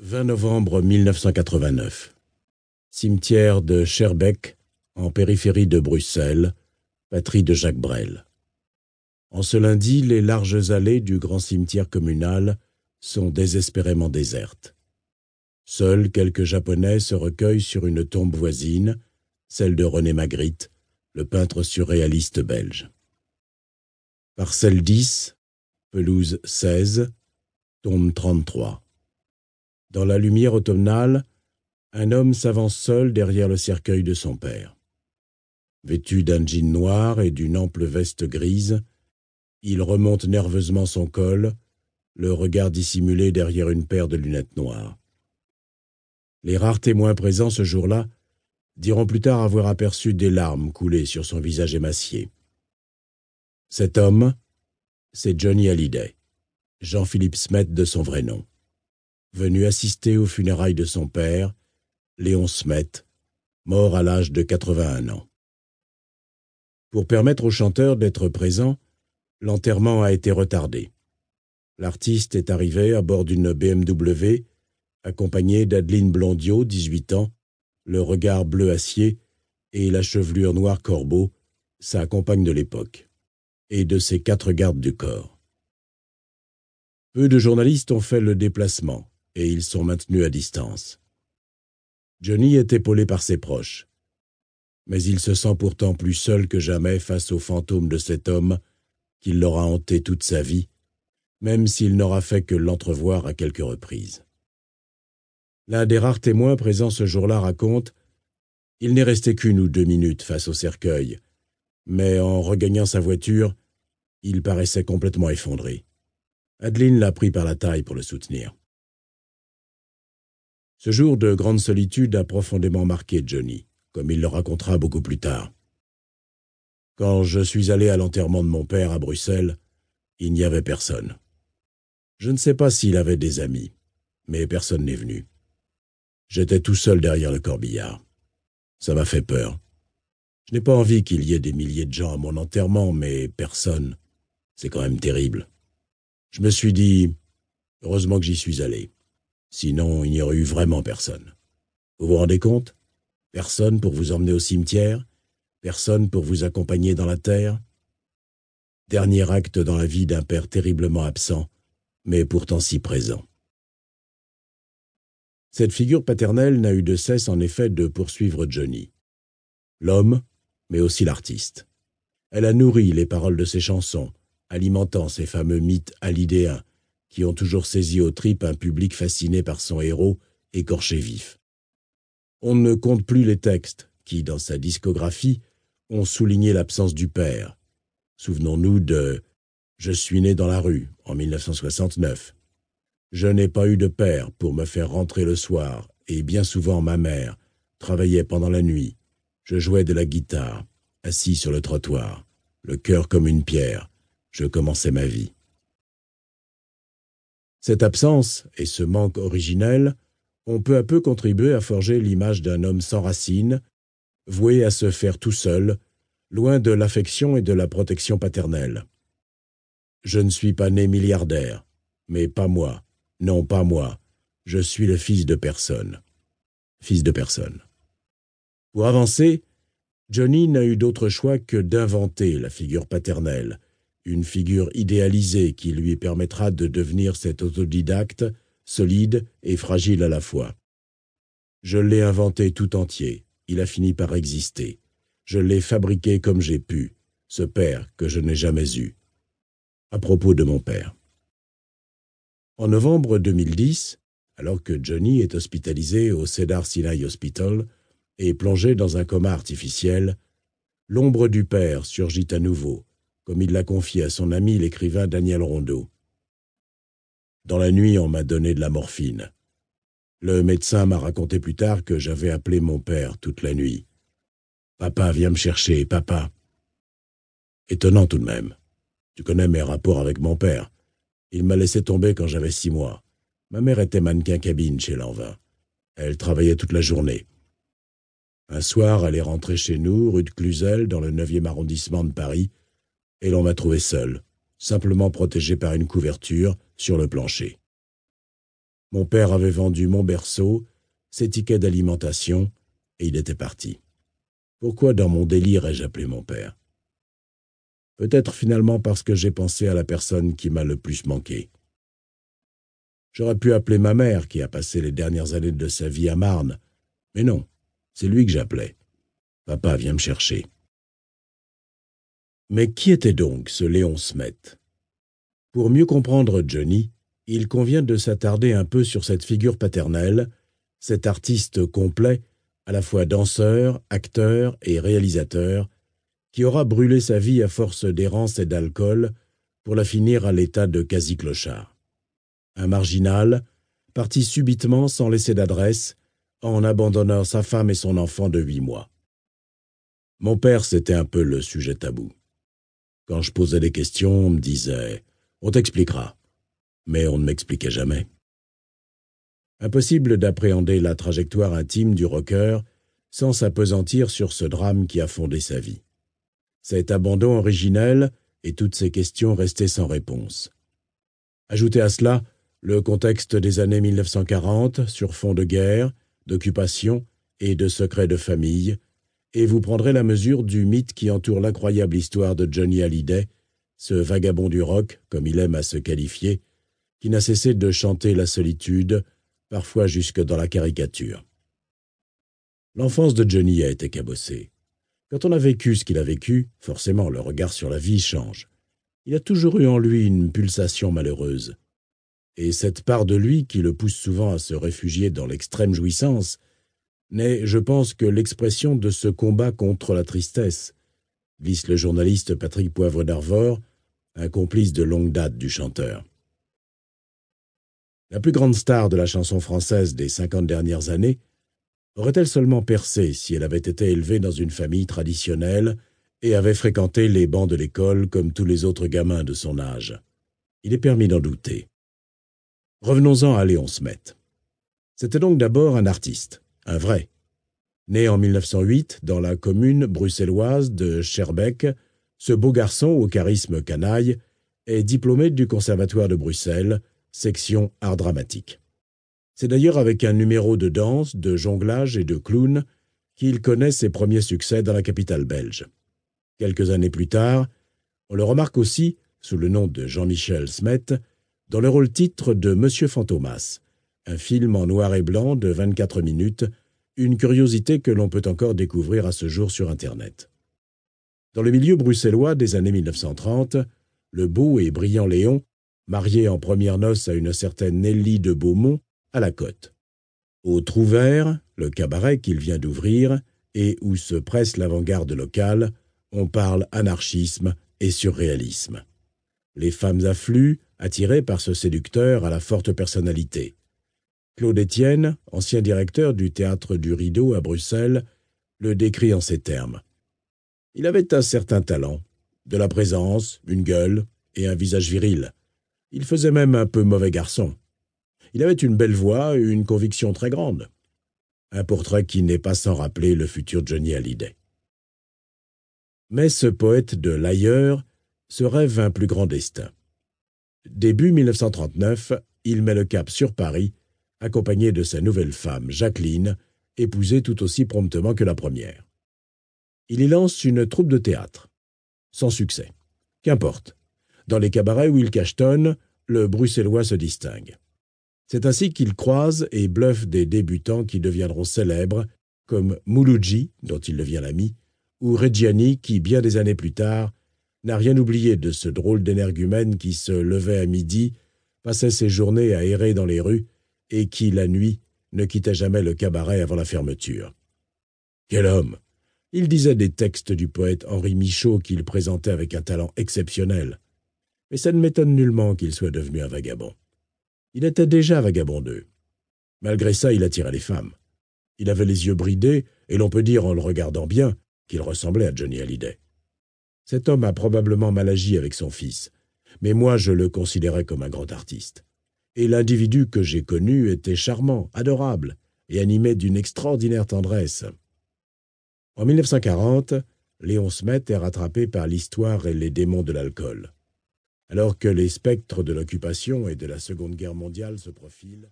20 novembre 1989. Cimetière de Scherbeck, en périphérie de Bruxelles, patrie de Jacques Brel. En ce lundi, les larges allées du grand cimetière communal sont désespérément désertes. Seuls quelques Japonais se recueillent sur une tombe voisine, celle de René Magritte, le peintre surréaliste belge. Parcelle 10, pelouse 16, tombe 33. Dans la lumière automnale, un homme s'avance seul derrière le cercueil de son père. Vêtu d'un jean noir et d'une ample veste grise, il remonte nerveusement son col, le regard dissimulé derrière une paire de lunettes noires. Les rares témoins présents ce jour-là diront plus tard avoir aperçu des larmes couler sur son visage émacié. Cet homme, c'est Johnny Hallyday, Jean-Philippe Smet de son vrai nom venu assister aux funérailles de son père, Léon Smet, mort à l'âge de 81 ans. Pour permettre au chanteur d'être présent, l'enterrement a été retardé. L'artiste est arrivé à bord d'une BMW, accompagné d'Adeline Blondiot, 18 ans, le regard bleu acier et la chevelure noire corbeau, sa compagne de l'époque, et de ses quatre gardes du corps. Peu de journalistes ont fait le déplacement, et ils sont maintenus à distance. Johnny est épaulé par ses proches, mais il se sent pourtant plus seul que jamais face au fantôme de cet homme qui l'aura hanté toute sa vie, même s'il n'aura fait que l'entrevoir à quelques reprises. L'un des rares témoins présents ce jour-là raconte Il n'est resté qu'une ou deux minutes face au cercueil, mais en regagnant sa voiture, il paraissait complètement effondré. Adeline l'a pris par la taille pour le soutenir. Ce jour de grande solitude a profondément marqué Johnny, comme il le racontera beaucoup plus tard. Quand je suis allé à l'enterrement de mon père à Bruxelles, il n'y avait personne. Je ne sais pas s'il avait des amis, mais personne n'est venu. J'étais tout seul derrière le corbillard. Ça m'a fait peur. Je n'ai pas envie qu'il y ait des milliers de gens à mon enterrement, mais personne. C'est quand même terrible. Je me suis dit, heureusement que j'y suis allé. Sinon, il n'y aurait eu vraiment personne. Vous vous rendez compte? Personne pour vous emmener au cimetière? Personne pour vous accompagner dans la terre? Dernier acte dans la vie d'un père terriblement absent, mais pourtant si présent. Cette figure paternelle n'a eu de cesse en effet de poursuivre Johnny. L'homme, mais aussi l'artiste. Elle a nourri les paroles de ses chansons, alimentant ces fameux mythes alidéens qui ont toujours saisi aux tripes un public fasciné par son héros, écorché vif. On ne compte plus les textes qui, dans sa discographie, ont souligné l'absence du père. Souvenons-nous de Je suis né dans la rue en 1969. Je n'ai pas eu de père pour me faire rentrer le soir, et bien souvent ma mère travaillait pendant la nuit. Je jouais de la guitare, assis sur le trottoir, le cœur comme une pierre. Je commençais ma vie. Cette absence et ce manque originel ont peu à peu contribué à forger l'image d'un homme sans racines, voué à se faire tout seul, loin de l'affection et de la protection paternelle. Je ne suis pas né milliardaire, mais pas moi, non pas moi, je suis le fils de personne. Fils de personne. Pour avancer, Johnny n'a eu d'autre choix que d'inventer la figure paternelle, une figure idéalisée qui lui permettra de devenir cet autodidacte, solide et fragile à la fois. Je l'ai inventé tout entier, il a fini par exister. Je l'ai fabriqué comme j'ai pu, ce père que je n'ai jamais eu. À propos de mon père. En novembre 2010, alors que Johnny est hospitalisé au Cedar Sinai Hospital et plongé dans un coma artificiel, l'ombre du père surgit à nouveau, comme il l'a confié à son ami l'écrivain Daniel Rondeau. Dans la nuit, on m'a donné de la morphine. Le médecin m'a raconté plus tard que j'avais appelé mon père toute la nuit. Papa, viens me chercher, papa. Étonnant tout de même. Tu connais mes rapports avec mon père. Il m'a laissé tomber quand j'avais six mois. Ma mère était mannequin cabine chez Lanvin. Elle travaillait toute la journée. Un soir, elle est rentrée chez nous, rue de Cluzel, dans le neuvième arrondissement de Paris, et l'on m'a trouvé seul, simplement protégé par une couverture sur le plancher. Mon père avait vendu mon berceau, ses tickets d'alimentation, et il était parti. Pourquoi dans mon délire ai-je appelé mon père? Peut-être finalement parce que j'ai pensé à la personne qui m'a le plus manqué. J'aurais pu appeler ma mère, qui a passé les dernières années de sa vie à Marne, mais non, c'est lui que j'appelais. Papa vient me chercher. Mais qui était donc ce Léon Smet? Pour mieux comprendre Johnny, il convient de s'attarder un peu sur cette figure paternelle, cet artiste complet, à la fois danseur, acteur et réalisateur, qui aura brûlé sa vie à force d'errance et d'alcool pour la finir à l'état de quasi-clochard. Un marginal, parti subitement sans laisser d'adresse, en abandonnant sa femme et son enfant de huit mois. Mon père, c'était un peu le sujet tabou. Quand je posais des questions, on me disait On t'expliquera. Mais on ne m'expliquait jamais. Impossible d'appréhender la trajectoire intime du rocker sans s'apesantir sur ce drame qui a fondé sa vie. Cet abandon originel et toutes ces questions restaient sans réponse. Ajoutez à cela le contexte des années 1940 sur fond de guerre, d'occupation et de secrets de famille, et vous prendrez la mesure du mythe qui entoure l'incroyable histoire de Johnny Hallyday, ce vagabond du rock, comme il aime à se qualifier, qui n'a cessé de chanter la solitude, parfois jusque dans la caricature. L'enfance de Johnny a été cabossée. Quand on a vécu ce qu'il a vécu, forcément le regard sur la vie change. Il a toujours eu en lui une pulsation malheureuse. Et cette part de lui qui le pousse souvent à se réfugier dans l'extrême jouissance n'est, je pense, que l'expression de ce combat contre la tristesse, glisse le journaliste Patrick Poivre d'Arvor, un complice de longue date du chanteur. La plus grande star de la chanson française des cinquante dernières années aurait-elle seulement percé si elle avait été élevée dans une famille traditionnelle et avait fréquenté les bancs de l'école comme tous les autres gamins de son âge? Il est permis d'en douter. Revenons-en à Léon Smet. C'était donc d'abord un artiste, un vrai. Né en 1908 dans la commune bruxelloise de Scherbeck, ce beau garçon au charisme canaille est diplômé du Conservatoire de Bruxelles, section art dramatique. C'est d'ailleurs avec un numéro de danse, de jonglage et de clown qu'il connaît ses premiers succès dans la capitale belge. Quelques années plus tard, on le remarque aussi, sous le nom de Jean-Michel Smet, dans le rôle titre de Monsieur Fantomas, un film en noir et blanc de 24 minutes, une curiosité que l'on peut encore découvrir à ce jour sur Internet. Dans le milieu bruxellois des années 1930, le beau et brillant Léon, marié en première noces à une certaine Nelly de Beaumont, à la côte. Au Trouvert, le cabaret qu'il vient d'ouvrir, et où se presse l'avant-garde locale, on parle anarchisme et surréalisme. Les femmes affluent, attirées par ce séducteur à la forte personnalité. Claude Étienne, ancien directeur du théâtre du Rideau à Bruxelles, le décrit en ces termes. Il avait un certain talent, de la présence, une gueule et un visage viril. Il faisait même un peu mauvais garçon. Il avait une belle voix et une conviction très grande. Un portrait qui n'est pas sans rappeler le futur Johnny Hallyday. Mais ce poète de l'ailleurs se rêve un plus grand destin. Début 1939, il met le cap sur Paris, accompagné de sa nouvelle femme, Jacqueline, épousée tout aussi promptement que la première. Il y lance une troupe de théâtre. Sans succès. Qu'importe. Dans les cabarets où il cachetonne, le bruxellois se distingue. C'est ainsi qu'il croise et bluffe des débutants qui deviendront célèbres, comme Mouloudji, dont il devient l'ami, ou Reggiani, qui, bien des années plus tard, n'a rien oublié de ce drôle d'énergumène qui se levait à midi, passait ses journées à errer dans les rues, et qui, la nuit, ne quittait jamais le cabaret avant la fermeture. Quel homme Il disait des textes du poète Henri Michaud qu'il présentait avec un talent exceptionnel. Mais ça ne m'étonne nullement qu'il soit devenu un vagabond. Il était déjà vagabondeux. Malgré ça, il attirait les femmes. Il avait les yeux bridés, et l'on peut dire en le regardant bien qu'il ressemblait à Johnny Hallyday. Cet homme a probablement mal agi avec son fils, mais moi je le considérais comme un grand artiste. Et l'individu que j'ai connu était charmant, adorable, et animé d'une extraordinaire tendresse. En 1940, Léon Smet est rattrapé par l'histoire et les démons de l'alcool. Alors que les spectres de l'occupation et de la Seconde Guerre mondiale se profilent,